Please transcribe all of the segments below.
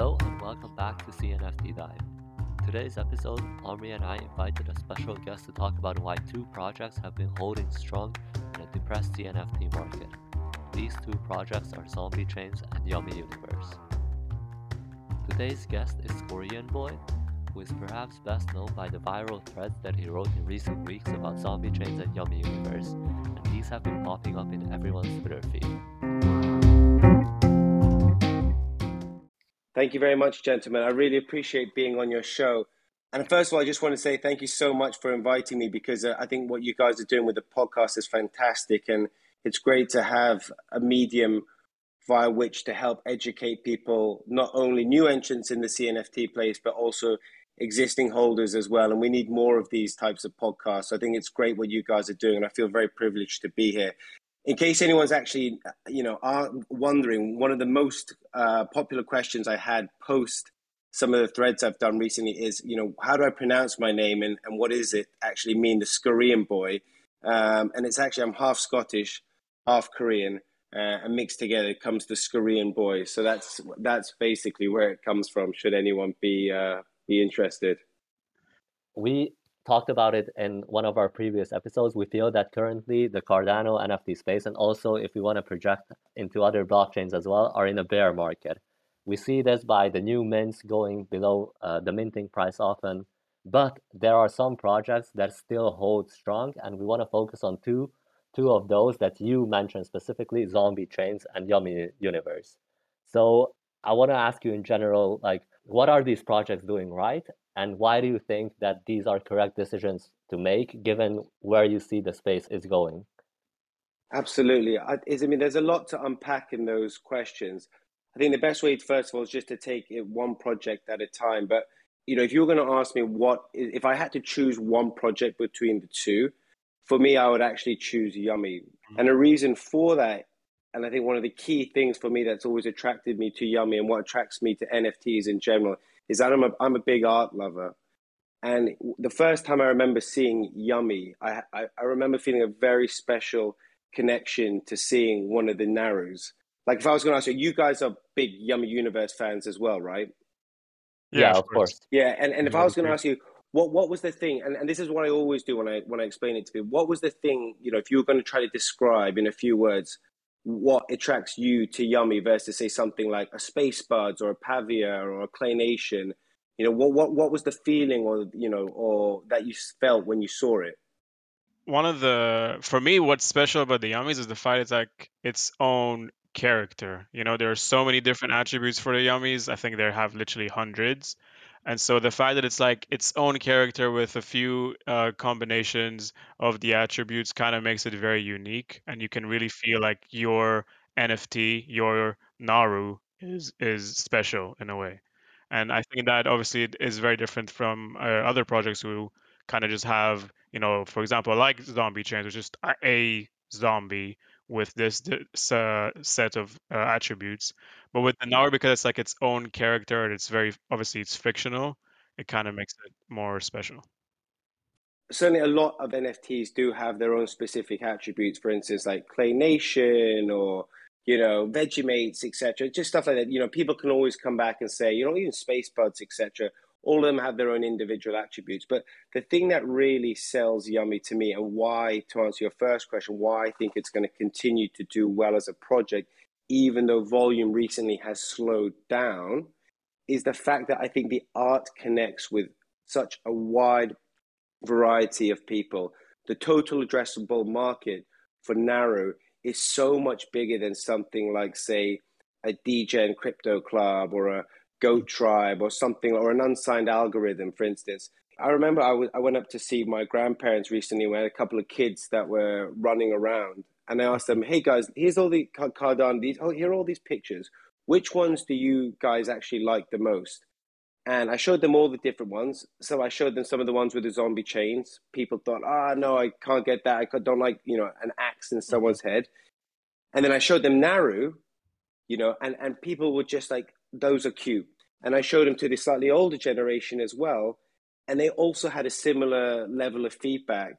Hello and welcome back to CNFT Dive. Today's episode, Omri and I invited a special guest to talk about why two projects have been holding strong in a depressed CNFT market. These two projects are Zombie Chains and Yummi Universe. Today's guest is Scoreanboy, who is perhaps best known by the viral threads that he wrote in recent weeks about Zombie Chains and Yummi Universe, and these have been popping up in everyone's Twitter feed. Thank you very much, gentlemen. I really appreciate being on your show. And first of all, I just want to say thank you so much for inviting me because uh, I think what you guys are doing with the podcast is fantastic. And it's great to have a medium via which to help educate people, not only new entrants in the CNFT place, but also existing holders as well. And we need more of these types of podcasts. I think it's great what you guys are doing. And I feel very privileged to be here in case anyone's actually, you know, are wondering, one of the most uh, popular questions I had post some of the threads I've done recently is, you know, how do I pronounce my name and, and what does it actually mean, the Scoreanboy? Um, and it's actually, I'm half Scottish, half Korean, uh, and mixed together comes the Scoreanboy. So that's that's basically where it comes from. Should anyone be uh, be interested? We talked about it in one of our previous episodes. We feel that currently the Cardano NFT space, and also if we want to project into other blockchains as well, are in a bear market. We see this by the new mints going below uh, the minting price often, but there are some projects that still hold strong, and we want to focus on two two of those that you mentioned specifically, Zombie Chains and Yummi Universe. So I want to ask you in general, like, what are these projects doing right, and why do you think that these are correct decisions to make given where you see the space is going? Absolutely. I, I mean, there's a lot to unpack in those questions. I think the best way, first of all, is just to take it one project at a time. But, you know, if you were going to ask me what, if I had to choose one project between the two, for me, I would actually choose Yummi. Mm-hmm. And the reason for that, and I think one of the key things for me that's always attracted me to Yummi and what attracts me to NFTs in general is that I'm a, I'm a big art lover. And the first time I remember seeing Yummi, I, I, I remember feeling a very special connection to seeing one of the Narus. Like if I was going to ask you, you guys are big Yummi Universe fans as well, right? Yeah, yeah of course. Yeah, and, and if I was going to mm-hmm. ask you, what what was the thing? And, and this is what I always do when I when I explain it to people. What was the thing? You know, if you were going to try to describe in a few words what attracts you to Yummi versus say something like a SpaceBudz or a Pavia or a Clay Nation? You know, what what what was the feeling or you know or that you felt when you saw it? One of the for me, what's special about the Yummis is the fact it's like its own character. You know, there are so many different attributes for the Yummis. I think they have literally hundreds. And so the fact that it's like its own character with a few uh, combinations of the attributes kind of makes it very unique, and you can really feel like your NFT, your Naru, is is special in a way. And I think that obviously is very different from uh, other projects who kind of just have, you know, for example, like Zombie Chains, which is just a zombie with this, this uh, set of uh, attributes. But with the Naru, because it's like its own character and it's very obviously it's fictional, it kind of makes it more special. Certainly, a lot of NFTs do have their own specific attributes. For instance, like Clay Nation or you know Vegemates, etc. Just stuff like that. You know, people can always come back and say, you know, even SpaceBudz, etc all of them have their own individual attributes. But the thing that really sells Yummi to me, and why, to answer your first question, why I think it's going to continue to do well as a project, even though volume recently has slowed down, is the fact that I think the art connects with such a wide variety of people. The total addressable market for Naru is so much bigger than something like, say, a DJ and crypto club or a goat tribe or something or an unsigned algorithm for instance. I remember I, w- I went up to see my grandparents recently we had a couple of kids that were running around and i asked them hey guys here's all the cardano these oh, here are all these pictures. Which ones do you guys actually like the most? And i showed them all the different ones. So i showed them some of the ones with the zombie chains. People thought ah oh, no i can't get that. I don't like you know an axe in someone's head. And then i showed them naru you know and and people were just like those are cute. And I showed them to the slightly older generation as well. And they also had a similar level of feedback.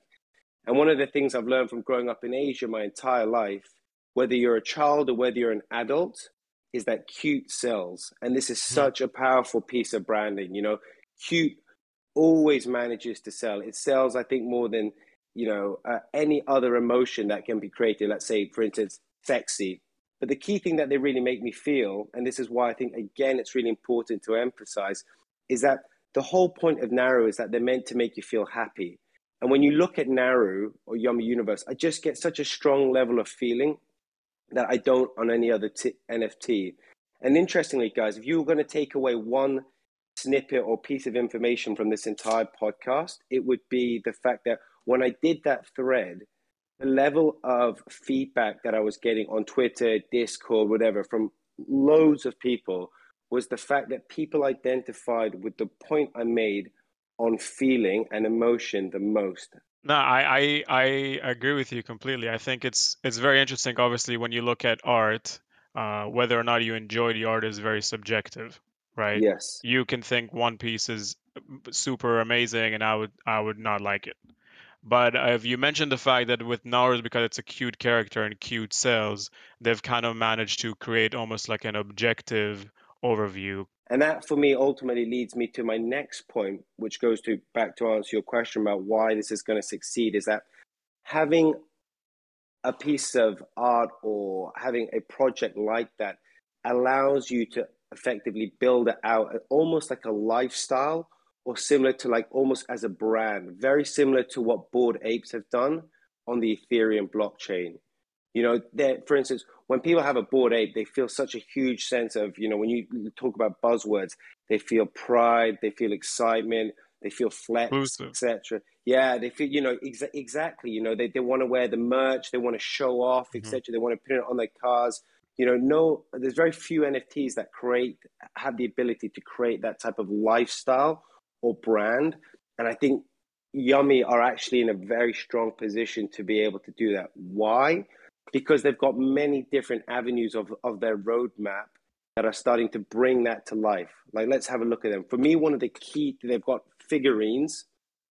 And one of the things I've learned from growing up in Asia my entire life, whether you're a child or whether you're an adult, is that cute sells. And this is mm-hmm. such a powerful piece of branding. You know, cute always manages to sell. It sells, I think, more than, you know, uh, any other emotion that can be created. Let's say, for instance, sexy. But the key thing that they really make me feel, and this is why I think, again, it's really important to emphasize, is that the whole point of Naru is that they're meant to make you feel happy. And when you look at Naru or Yummi Universe, I just get such a strong level of feeling that I don't on any other t- NFT. And interestingly, guys, if you were going to take away one snippet or piece of information from this entire podcast, it would be the fact that when I did that thread, the level of feedback that I was getting on Twitter, Discord, whatever, from loads of people was the fact that people identified with the point I made on feeling and emotion the most. No, I, I I agree with you completely. I think it's it's very interesting. Obviously, when you look at art, uh, whether or not you enjoy the art is very subjective, right? Yes. You can think one piece is super amazing, and I would I would not like it. But you mentioned the fact that with Narus, because it's a cute character and cute cells, they've kind of managed to create almost like an objective overview. And that for me ultimately leads me to my next point, which goes to back to answer your question about why this is going to succeed is that having a piece of art or having a project like that allows you to effectively build it out almost like a lifestyle or similar to like almost as a brand, very similar to what Bored Apes have done on the Ethereum blockchain. You know, that for instance, when people have a Bored Ape, they feel such a huge sense of, you know, when you talk about buzzwords, they feel pride, they feel excitement, they feel flex, etc. Yeah, they feel, you know, exa- exactly. You know, they, they want to wear the merch, they want to show off, etc. Mm-hmm. They want to put it on their cars. You know, no, there's very few NFTs that create have the ability to create that type of lifestyle or brand. And I think Yummi are actually in a very strong position to be able to do that. Why? Because they've got many different avenues of, of their roadmap that are starting to bring that to life. Like, let's have a look at them. For me, one of the key, they've got figurines,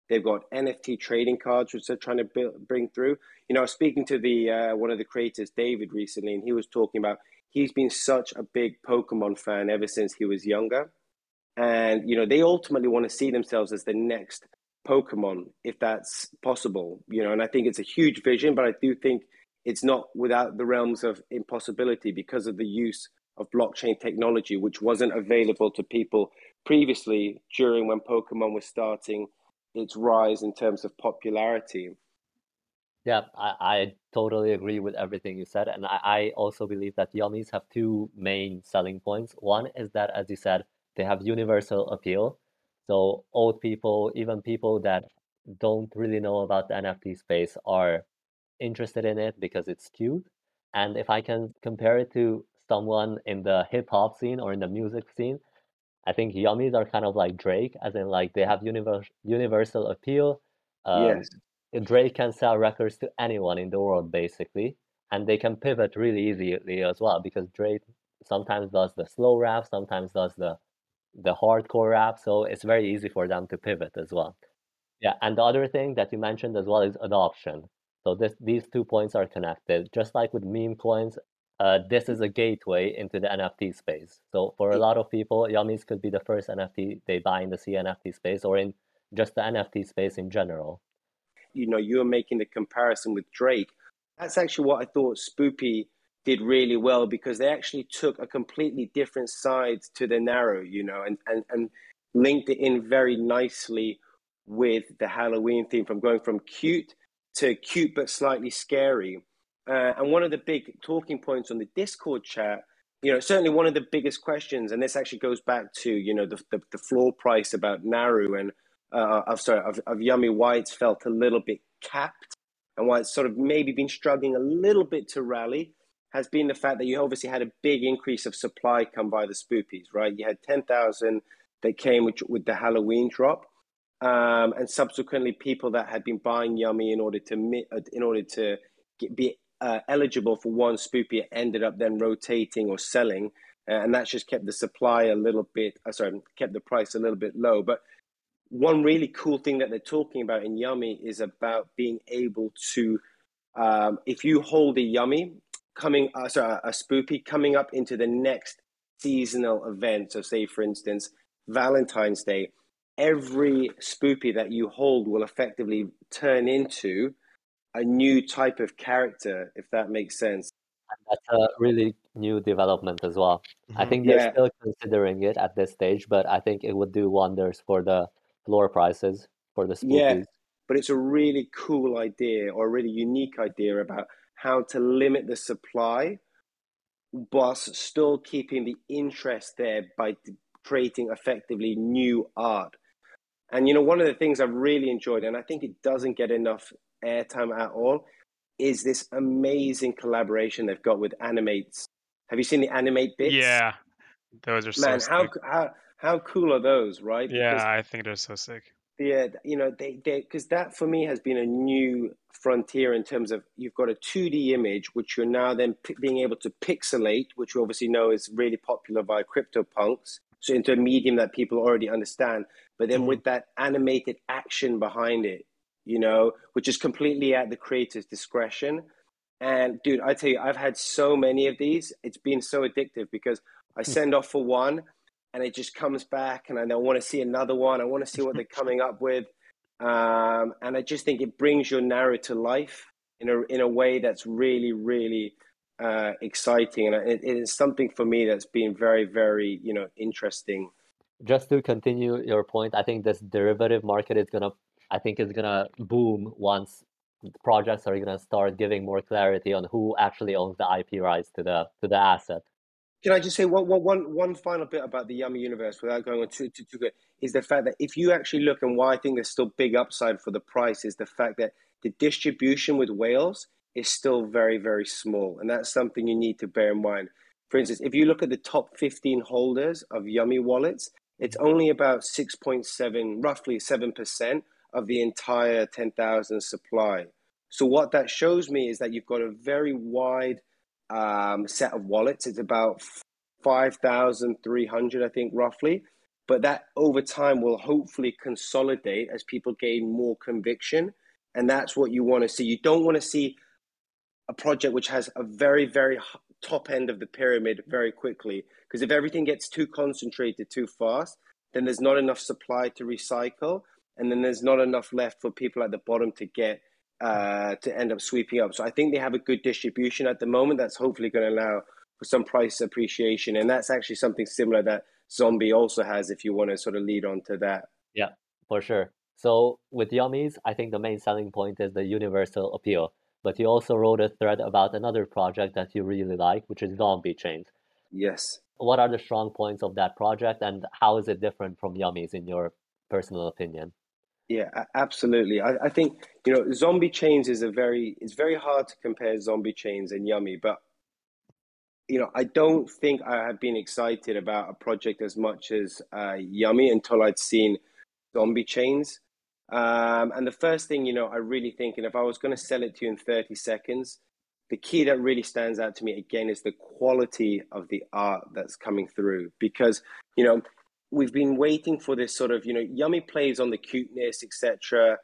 they've got NFT trading cards, which they're trying to build, bring through. You know, I was speaking to the uh, one of the creators, David, recently, and he was talking about he's been such a big Pokemon fan ever since he was younger and you know they ultimately want to see themselves as the next Pokemon if that's possible. You know, and I think it's a huge vision, but I do think it's not without the realms of impossibility because of the use of blockchain technology, which wasn't available to people previously during when Pokemon was starting its rise in terms of popularity. Yeah, I, I totally agree with everything you said. And I, I also believe that yummis have two main selling points. One is that, as you said, they have universal appeal. So old people, even people that don't really know about the NFT space are interested in it because it's cute. And if I can compare it to someone in the hip hop scene or in the music scene, I think Yummis are kind of like Drake, as in like they have universal universal appeal. Um, yes. Drake can sell records to anyone in the world basically, and they can pivot really easily as well because Drake sometimes does the slow rap, sometimes does the the hardcore rap, so it's very easy for them to pivot as well. Yeah, and the other thing that you mentioned as well is adoption. So this these two points are connected. Just like with meme coins, uh, this is a gateway into the NFT space. So for a lot of people, Yummis could be the first NFT they buy in the CNFT space or in just the NFT space in general. You know, you're making the comparison with Drake. That's actually what I thought Spoopy did really well because they actually took a completely different side to the Naru, you know, and, and, and linked it in very nicely with the Halloween theme from going from cute to cute but slightly scary. Uh, and one of the big talking points on the Discord chat, you know, certainly one of the biggest questions, and this actually goes back to, you know, the, the, the floor price about Naru and, uh, of, sorry, of, of Yummi White's felt a little bit capped and why it's sort of maybe been struggling a little bit to rally has been the fact that you obviously had a big increase of supply come by the spoopies, right? You had 10,000 that came with, with the Halloween drop. Um, and subsequently, people that had been buying Yummi in order to uh, in order to get, be uh, eligible for one spoopy ended up then rotating or selling, uh, and that's just kept the supply a little bit. Uh, sorry, kept the price a little bit low. But one really cool thing that they're talking about in Yummi is about being able to, um, if you hold a Yummi coming, uh, sorry, a spoopy coming up into the next seasonal event. So, say for instance, Valentine's Day, every spoopy that you hold will effectively turn into a new type of character, if that makes sense. That's a really new development as well. Mm-hmm. I think they're yeah. still considering it at this stage, but I think it would do wonders for the floor prices for the spookies. Yeah, but it's a really cool idea or a really unique idea about how to limit the supply whilst still keeping the interest there by creating effectively new art. And you know, one of the things I've really enjoyed, and I think it doesn't get enough airtime at all, is this amazing collaboration they've got with Animates. Have you seen the anim8bits? Yeah, those are man. So how how how cool are those, right? Yeah, because, I think they're so sick. Yeah, you know, they they because that for me has been a new frontier in terms of you've got a 2D image which you're now then p- being able to pixelate, which we obviously know is really popular by CryptoPunks, so into a medium that people already understand. But then mm-hmm. with that animated action behind it, you know, which is completely at the creator's discretion. And dude, I tell you, I've had so many of these. It's been so addictive because I hmm. send off for one and it just comes back and I want to see another one. I want to see what they're coming up with. Um, and I just think it brings your narrative to life in a, in a way that's really, really uh, exciting. And it, it is something for me that's been very, very, you know, interesting. Just to continue your point, I think this derivative market is going to I think is gonna boom once projects are gonna start giving more clarity on who actually owns the IP rights to the to the asset. Can I just say one, one, one final bit about the Yummi universe without going on too, too, too good? Is the fact that if you actually look and why I think there's still big upside for the price is the fact that the distribution with whales is still very, very small. And that's something you need to bear in mind. For instance, if you look at the top 15 holders of Yummi wallets, it's only about 6.7, roughly 7% of the entire 10,000 supply. So what that shows me is that you've got a very wide um, set of wallets. It's about 5,300, I think, roughly. But that over time will hopefully consolidate as people gain more conviction. And that's what you want to see. You don't want to see a project which has a very, very top end of the pyramid very quickly. Because if everything gets too concentrated too fast, then there's not enough supply to recycle and then there's not enough left for people at the bottom to get uh, to end up sweeping up. So I think they have a good distribution at the moment. That's hopefully going to allow for some price appreciation, and that's actually something similar that Zombie also has. If you want to sort of lead on to that, yeah, for sure. So with Yummis, I think the main selling point is the universal appeal. But you also wrote a thread about another project that you really like, which is Zombie Chains. Yes. What are the strong points of that project, and how is it different from Yummis in your personal opinion? Yeah, absolutely. I, I think you know, Zombie Chains is a very. It's very hard to compare Zombie Chains and Yummi, but you know, I don't think I have been excited about a project as much as uh, Yummi until I'd seen Zombie Chains. Um, and the first thing, you know, I really think, and if I was going to sell it to you in 30 seconds, the key that really stands out to me again is the quality of the art that's coming through. Because, you know, we've been waiting for this sort of you know yummi plays on the cuteness etc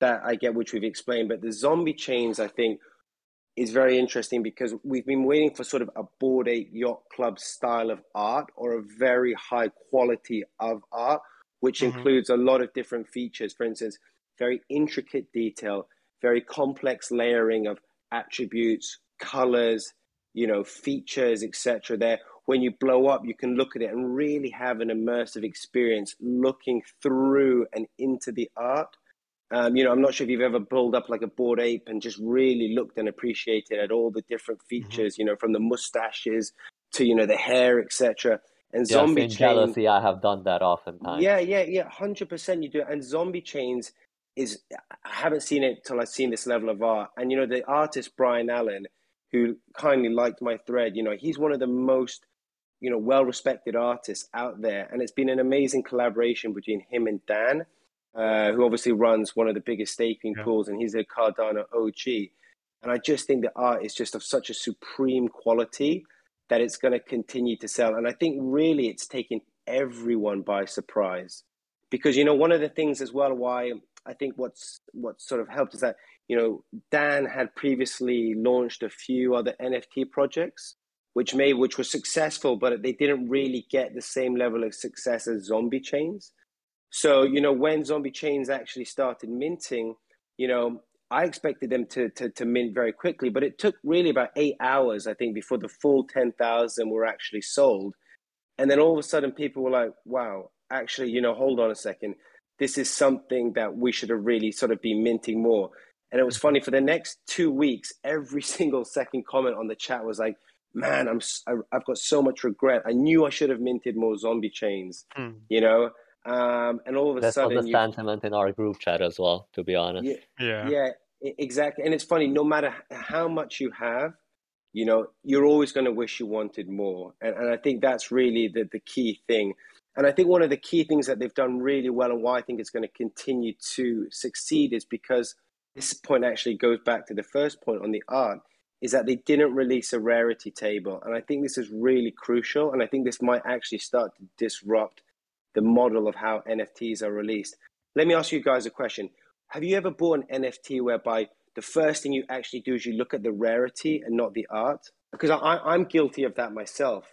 that i get which we've explained but the zombie chains i think is very interesting because we've been waiting for sort of a Bored Ape Yacht Club style of art or a very high quality of art which mm-hmm. includes a lot of different features for instance very intricate detail very complex layering of attributes colors you know features etc there when you blow up, you can look at it and really have an immersive experience looking through and into the art. Um, you know, I'm not sure if you've ever pulled up like a Bored Ape and just really looked and appreciated at all the different mm-hmm. features, mm-hmm. you know, from the mustaches to, you know, the hair, etc. And zombie in chain, jealousy, I have done that oftentimes. Yeah, yeah, yeah, hundred percent. You do, and zombie chains is I haven't seen it till I've seen this level of art. And you know, the artist Brian Allen, who kindly liked my thread, you know, he's one of the most you know, well-respected artists out there, and it's been an amazing collaboration between him and Dan, uh, who obviously runs one of the biggest staking yeah. pools, and he's a Cardano OG. And I just think the art is just of such a supreme quality that it's going to continue to sell. And I think really it's taken everyone by surprise. Because, you know, one of the things as well why I think what's what sort of helped is that you know Dan had previously launched a few other NFT projects, which may which were successful, but they didn't really get the same level of success as Zombie Chains. So you know when Zombie Chains actually started minting, you know I expected them to, to, to mint very quickly, but it took really about eight hours, I think, before the full 10,000 were actually sold. And then all of a sudden, people were like, wow, actually, you know, hold on a second. This is something that we should have really sort of been minting more. And it was mm-hmm. funny for the next two weeks, every single second comment on the chat was like, man, I'm, I've got so much regret. I knew I should have minted more zombie chains, hmm. you know? Um, and all of a That's sudden, the sentiment in our group chat as well. To be honest, yeah, yeah, yeah, exactly. And it's funny. No matter how much you have, you know, you're always going to wish you wanted more. And and I think that's really the the key thing. And I think one of the key things that they've done really well, and why I think it's going to continue to succeed, is because this point actually goes back to the first point on the art is that they didn't release a rarity table. And I think this is really crucial. And I think this might actually start to disrupt the model of how NFTs are released. Let me ask you guys a question. Have you ever bought an NFT whereby the first thing you actually do is you look at the rarity and not the art? Because I, I'm guilty of that myself.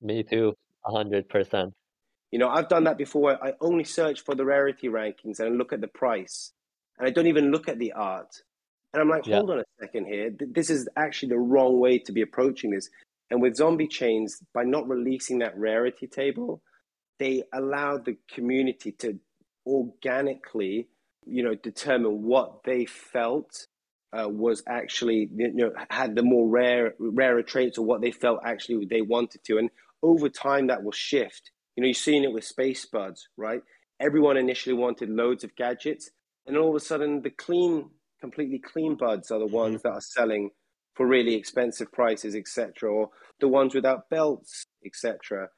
Me too, 100%. You know, I've done that before. I only search for the rarity rankings and look at the price, and I don't even look at the art. And I'm like, hold yeah. on a second here. This is actually the wrong way to be approaching this. And with zombie chains, by not releasing that rarity table, they allowed the community to organically, you know, determine what they felt uh, was actually, you know, had the more rare, rarer traits or what they felt actually they wanted to. And over time, that will shift. You know, you've seen it with SpaceBudz, right? Everyone initially wanted loads of gadgets, and all of a sudden, the clean, completely clean buds are the mm-hmm. ones that are selling for really expensive prices, etc., or the ones without belts, etc.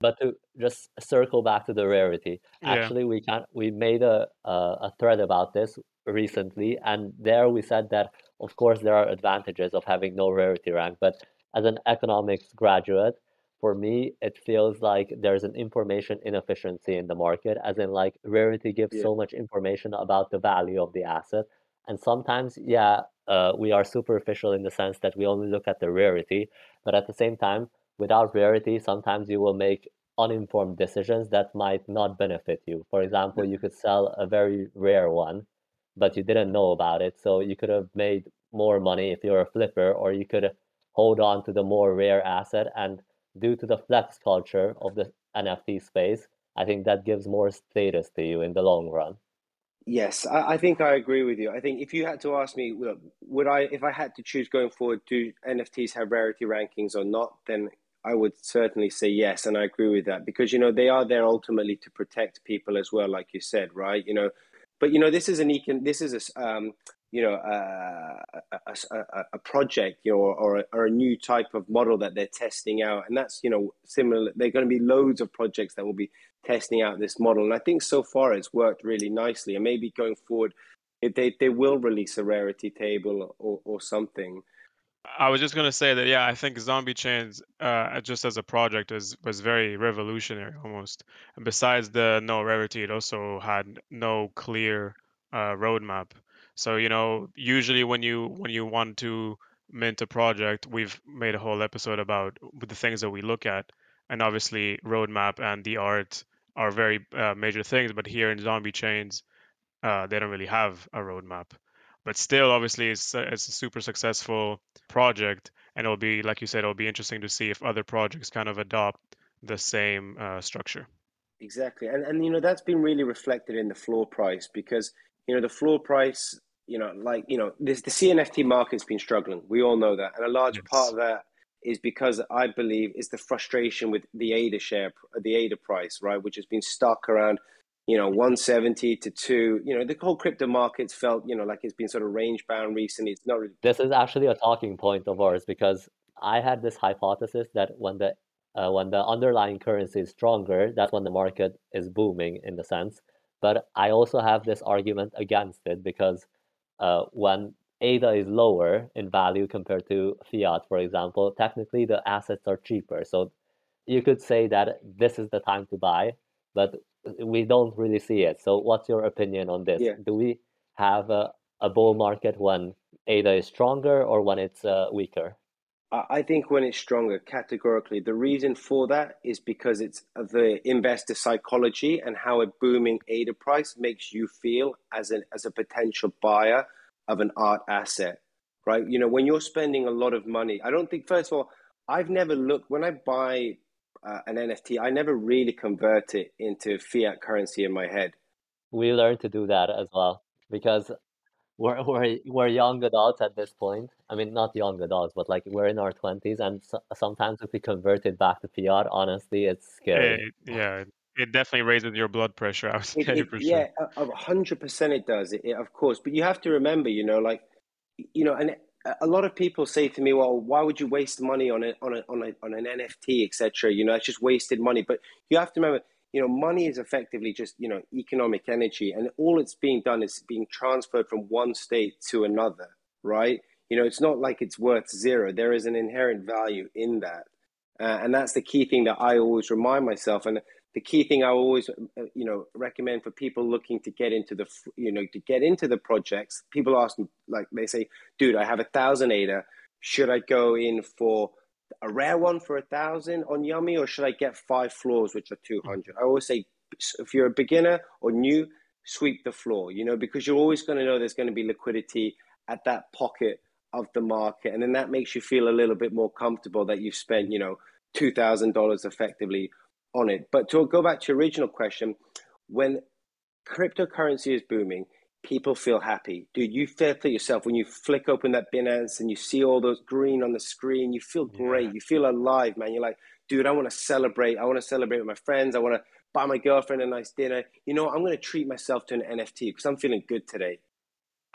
But to just circle back to the rarity, yeah. actually, we can we made a, a a thread about this recently, and there we said that of course there are advantages of having no rarity rank, but as an economics graduate, for me, it feels like there's an information inefficiency in the market, as in like rarity gives yeah. so much information about the value of the asset. And sometimes, yeah, uh, we are superficial in the sense that we only look at the rarity, but at the same time, without rarity, sometimes you will make uninformed decisions that might not benefit you. For example, you could sell a very rare one, but you didn't know about it. So you could have made more money if you're a flipper, or you could hold on to the more rare asset. And due to the flex culture of the NFT space, I think that gives more status to you in the long run. Yes, I, I, think I agree with you. I think if you had to ask me, would I, if I had to choose going forward, do NFTs have rarity rankings or not? Then I would certainly say yes, and I agree with that because you know they are there ultimately to protect people as well, like you said, right? You know, but you know this is an econ, this is a um, you know uh, a, a, a, project, you know, or, or a new type of model that they're testing out, and that's you know similar. There are going to be loads of projects that will be testing out this model, and I think so far it's worked really nicely, and maybe going forward, if they they will release a rarity table or or something. I was just gonna say that yeah, I think Zombie Chains, uh, just as a project, was was very revolutionary almost. And besides the no rarity, it also had no clear uh, roadmap. So you know, usually when you when you want to mint a project, we've made a whole episode about the things that we look at, and obviously roadmap and the art are very uh, major things. But here in Zombie Chains, uh, they don't really have a roadmap. But still obviously it's, it's a super successful project and it'll be like you said it'll be interesting to see if other projects kind of adopt the same uh, structure. Exactly. And and you know that's been really reflected in the floor price because you know the floor price you know like you know this the cnft market's been struggling. We all know that. And a large yes. part of that is because I believe is the frustration with the ADA share, the ADA price, right, which has been stuck around you know 170 to 2 you know the whole crypto markets felt you know like it's been sort of range bound recently. It's not really this is actually a talking point of ours because i had this hypothesis that when the uh, when the underlying currency is stronger that's when the market is booming in the sense but i also have this argument against it because uh, when ADA is lower in value compared to fiat, for example, technically the assets are cheaper. So you could say that this is the time to buy but we don't really see it. So, what's your opinion on this? Yeah. Do we have a, a bull market when ADA is stronger or when it's uh, weaker? I think when it's stronger, categorically. The reason for that is because it's the investor psychology and how a booming ADA price makes you feel as an as a potential buyer of an art asset, right? You know, when you're spending a lot of money, I don't think. First of all, I've never looked when I buy uh, an NFT. I never really convert it into fiat currency in my head. We learned to do that as well because we're we're we're young adults at this point. I mean, not young adults, but like we're in our twenties, and so, sometimes if we convert it back to fiat, honestly, it's scary. It, yeah, it definitely raises your blood pressure. I would say it, for yeah, sure. a hundred percent, it does. It, of course, but you have to remember, you know, like, you know, and a lot of people say to me, "Well, why would you waste money on a on a on a on an NFT, etc.? You know, it's just wasted money." But you have to remember you know, money is effectively just, you know, economic energy and all it's being done is being transferred from one state to another, right? You know, it's not like it's worth zero. There is an inherent value in that. Uh, and that's the key thing that I always remind myself. And the key thing I always, uh, you know, recommend for people looking to get into the, you know, to get into the projects. People ask me, like, they say, dude, I have a thousand ADA. Should I go in for a rare one for a thousand on Yummi, or should I get five floors, which are 200? I always say, if you're a beginner or new, sweep the floor, you know, because you're always going to know there's going to be liquidity at that pocket of the market. And then that makes you feel a little bit more comfortable that you've spent, you know, $2,000 effectively on it. But to go back to your original question, when cryptocurrency is booming, people feel happy. Dude, you feel for yourself when you flick open that Binance and you see all those green on the screen, you feel great. Yeah. You feel alive, man. You're like, dude, I want to celebrate. I want to celebrate with my friends. I want to buy my girlfriend a nice dinner. You know, I'm going to treat myself to an NFT because I'm feeling good today.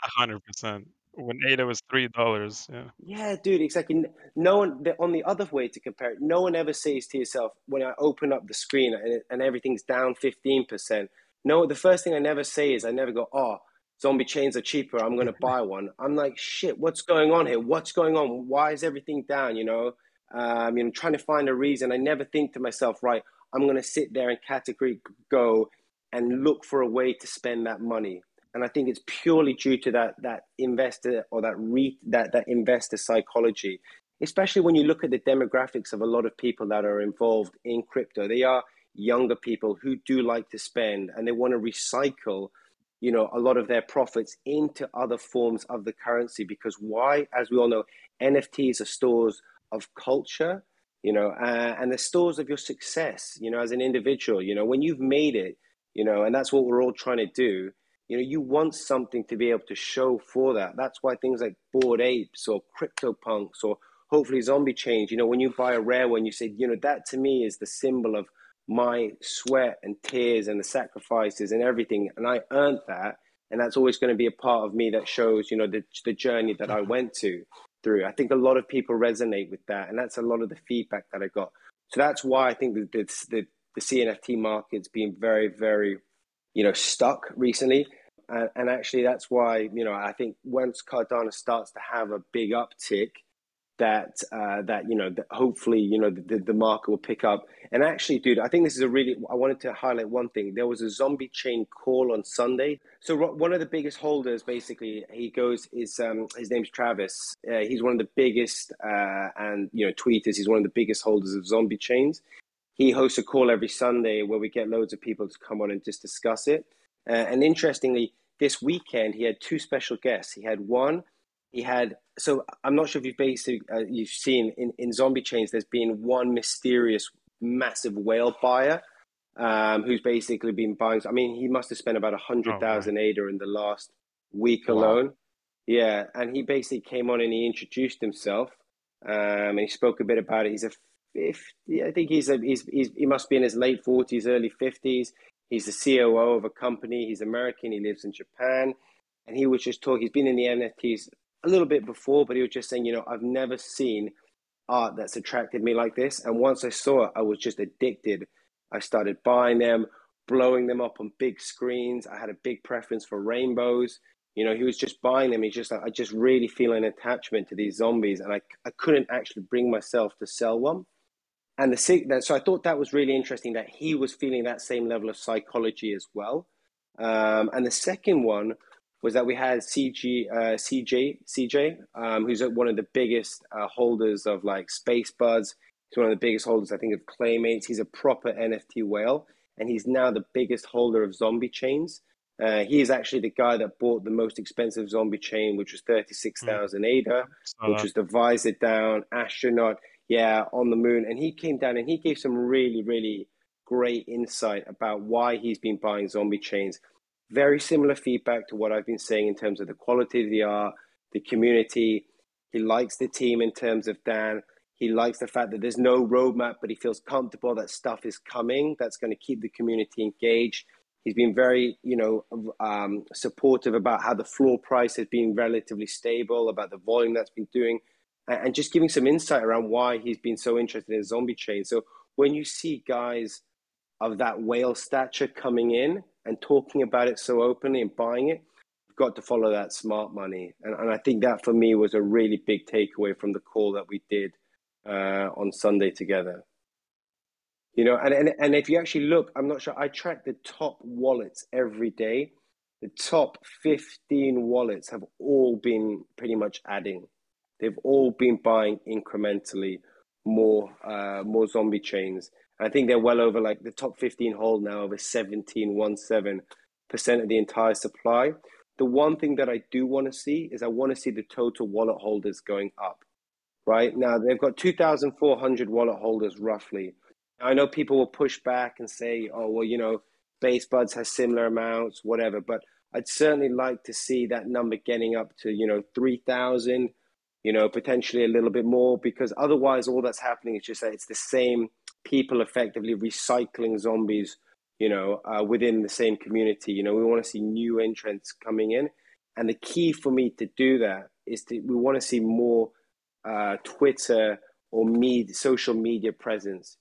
A hundred percent. When ADA was three dollars, yeah. Yeah, dude, exactly. No one on the other way to compare it. No one ever says to yourself when I open up the screen and, and everything's down fifteen percent. No, the first thing I never say is I never go, oh, zombie chains are cheaper. I'm going to buy one. I'm like, shit, what's going on here? What's going on? Why is everything down? You know, um, you know, I'm trying to find a reason. I never think to myself, right, I'm going to sit there and category go and look for a way to spend that money. And I think it's purely due to that that investor or that re, that that investor psychology, especially when you look at the demographics of a lot of people that are involved in crypto. They are younger people who do like to spend and they want to recycle you know, a lot of their profits into other forms of the currency because why? As we all know, NFTs are stores of culture, you know, uh, and the stores of your success, you know, as an individual, you know, when you've made it, you know, and that's what we're all trying to do. You know, you want something to be able to show for that. That's why things like Bored Apes or CryptoPunks or hopefully Zombie Chains, you know, when you buy a rare one, you say, you know, that to me is the symbol of my sweat and tears and the sacrifices and everything. And i earned that. And that's always going to be a part of me that shows you know the, the journey that i went to through. I think a lot of people resonate with that. And that's a lot of the feedback that i got. So that's why i think the the, the cnft market's been very very you know stuck recently. And, and actually that's why you know i think once cardano starts to have a big uptick that uh, that you know that hopefully you know the, the market will pick up. And actually, dude, I think this is a really. I wanted to highlight one thing. There was a zombie chain call on Sunday. So one of the biggest holders, basically, he goes is um, his name's Travis. Uh, he's one of the biggest uh, and you know tweeters. He's one of the biggest holders of zombie chains. He hosts a call every Sunday where we get loads of people to come on and just discuss it. Uh, and interestingly, this weekend he had two special guests. He had one he had so I'm not sure if you've basically uh, you've seen in, in zombie chains. There's been one mysterious massive whale buyer um, who's basically been buying. I mean, he must have spent about a hundred thousand oh, ADA in the last week wow. alone. Yeah, and he basically came on and he introduced himself um, and he spoke a bit about it. He's a fifty, I think he's a he's, he's he must be in his late forties, early fifties. He's the COO of a company. He's American. He lives in Japan, and he was just talking. He's been in the NFTs a little bit before, but he was just saying, you know, I've never seen art that's attracted me like this. And once I saw it, I was just addicted. I started buying them, blowing them up on big screens. I had a big preference for rainbows. You know, he was just buying them. He's just like, I just really feel an attachment to these zombies. And I, I couldn't actually bring myself to sell one. and the so I thought that was really interesting that he was feeling that same level of psychology as well. Um, and the second one was that we had CG, uh, CJ, CJ, um, who's one of the biggest uh, holders of like SpaceBudz. He's one of the biggest holders, I think, of Claymates. He's a proper NFT whale, and he's now the biggest holder of zombie chains. Uh, he is actually the guy that bought the most expensive zombie chain, which was 36,000 mm. ADA, which was the visor down, astronaut, yeah, on the moon. And he came down and he gave some really, really great insight about why he's been buying zombie chains. Very similar feedback to what I've been saying in terms of the quality of the art, the community. He likes the team in terms of Dan. He likes the fact that there's no roadmap, but he feels comfortable that stuff is coming that's going to keep the community engaged He's been very, you know, um, supportive about how the floor price has been relatively stable, about the volume that's been doing, and just giving some insight around why he's been so interested in zombie chain. So when you see guys of that whale stature coming in and talking about it so openly and buying it, you've got to follow that smart money. And, and I think that for me was a really big takeaway from the call that we did uh, on Sunday together. You know, and, and and if you actually look, I'm not sure. I track the top wallets every day. The top 15 wallets have all been pretty much adding. They've all been buying incrementally more uh, more zombie chains. I think they're well over like the top 15 hold now over 17.17 percent of the entire supply. The one thing that I do want to see is I want to see the total wallet holders going up. Right now, they've got 2,400 wallet holders roughly. I know people will push back and say, oh, well, you know, Base Buds has similar amounts, whatever. But I'd certainly like to see that number getting up to, you know, 3,000, you know, potentially a little bit more, because otherwise all that's happening is just that it's the same people effectively recycling zombies, you know, uh, within the same community. You know, we want to see new entrants coming in. And the key for me to do that is to, we want to see more uh, Twitter or media, social media presence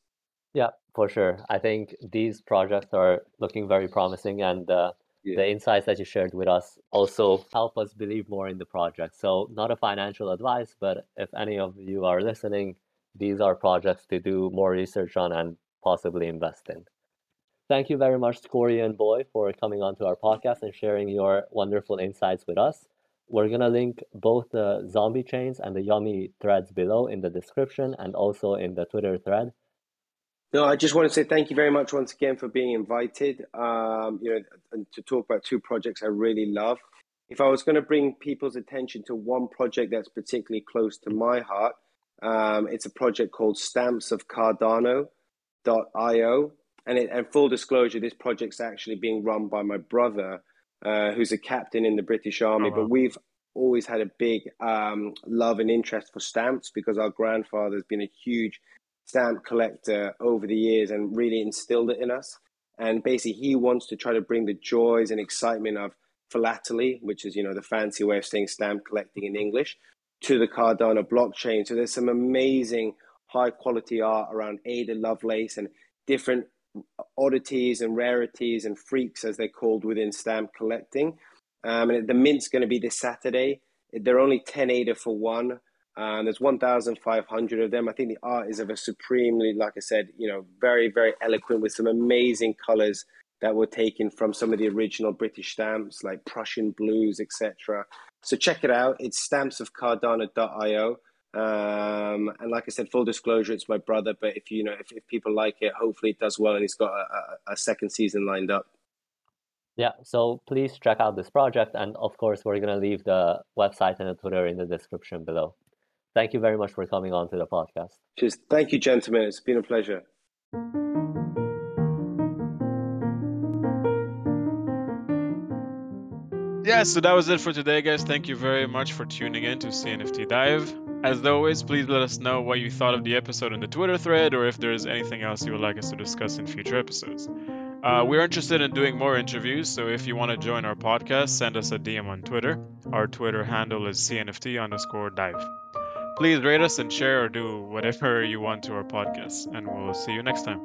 yeah, for sure. I think these projects are looking very promising, and uh, yeah. the insights that you shared with us also help us believe more in the project. So, not a financial advice, but if any of you are listening, these are projects to do more research on and possibly invest in. Thank you very much, Scoreanboy, for coming onto our podcast and sharing your wonderful insights with us. We're going to link both the zombie chains and the yummi threads below in the description and also in the Twitter thread. No, I just want to say thank you very much once again for being invited. Um, you know, and to talk about two projects I really love. If I was going to bring people's attention to one project that's particularly close to my heart, um, it's a project called Stamps of Cardano.io. And, it, and full disclosure, this project's actually being run by my brother, uh, who's a captain in the British Army. Oh, wow. But we've always had a big um, love and interest for stamps because our grandfather has been a huge stamp collector over the years and really instilled it in us. And basically, he wants to try to bring the joys and excitement of philately, which is you know the fancy way of saying stamp collecting in English, to the Cardano blockchain. So there's some amazing high quality art around Ada Lovelace and different oddities and rarities and freaks as they're called within stamp collecting. Um, and the mint's going to be this Saturday. They're only 10 ADA for one. Um, there's 1,500 of them. I think the art is of a supremely, like I said, you know, very, very eloquent with some amazing colors that were taken from some of the original British stamps, like Prussian blues, etc. So check it out. It's stampsofcardano.io. Um, and like I said, full disclosure, it's my brother. But if you know, if, if people like it, hopefully it does well, and he's got a, a, a second season lined up. Yeah, so please check out this project, and of course, we're gonna leave the website and the Twitter in the description below. Thank you very much for coming on to the podcast. Just thank you, gentlemen. It's been a pleasure. Yeah, so that was it for today, guys. Thank you very much for tuning in to CNFT Dive. As always, please let us know what you thought of the episode in the Twitter thread or if there is anything else you would like us to discuss in future episodes. Uh, we're interested in doing more interviews, so if you want to join our podcast, send us a DM on Twitter. Our Twitter handle is CNFT underscore dive. Please rate us and share or do whatever you want to our podcast, and we'll see you next time.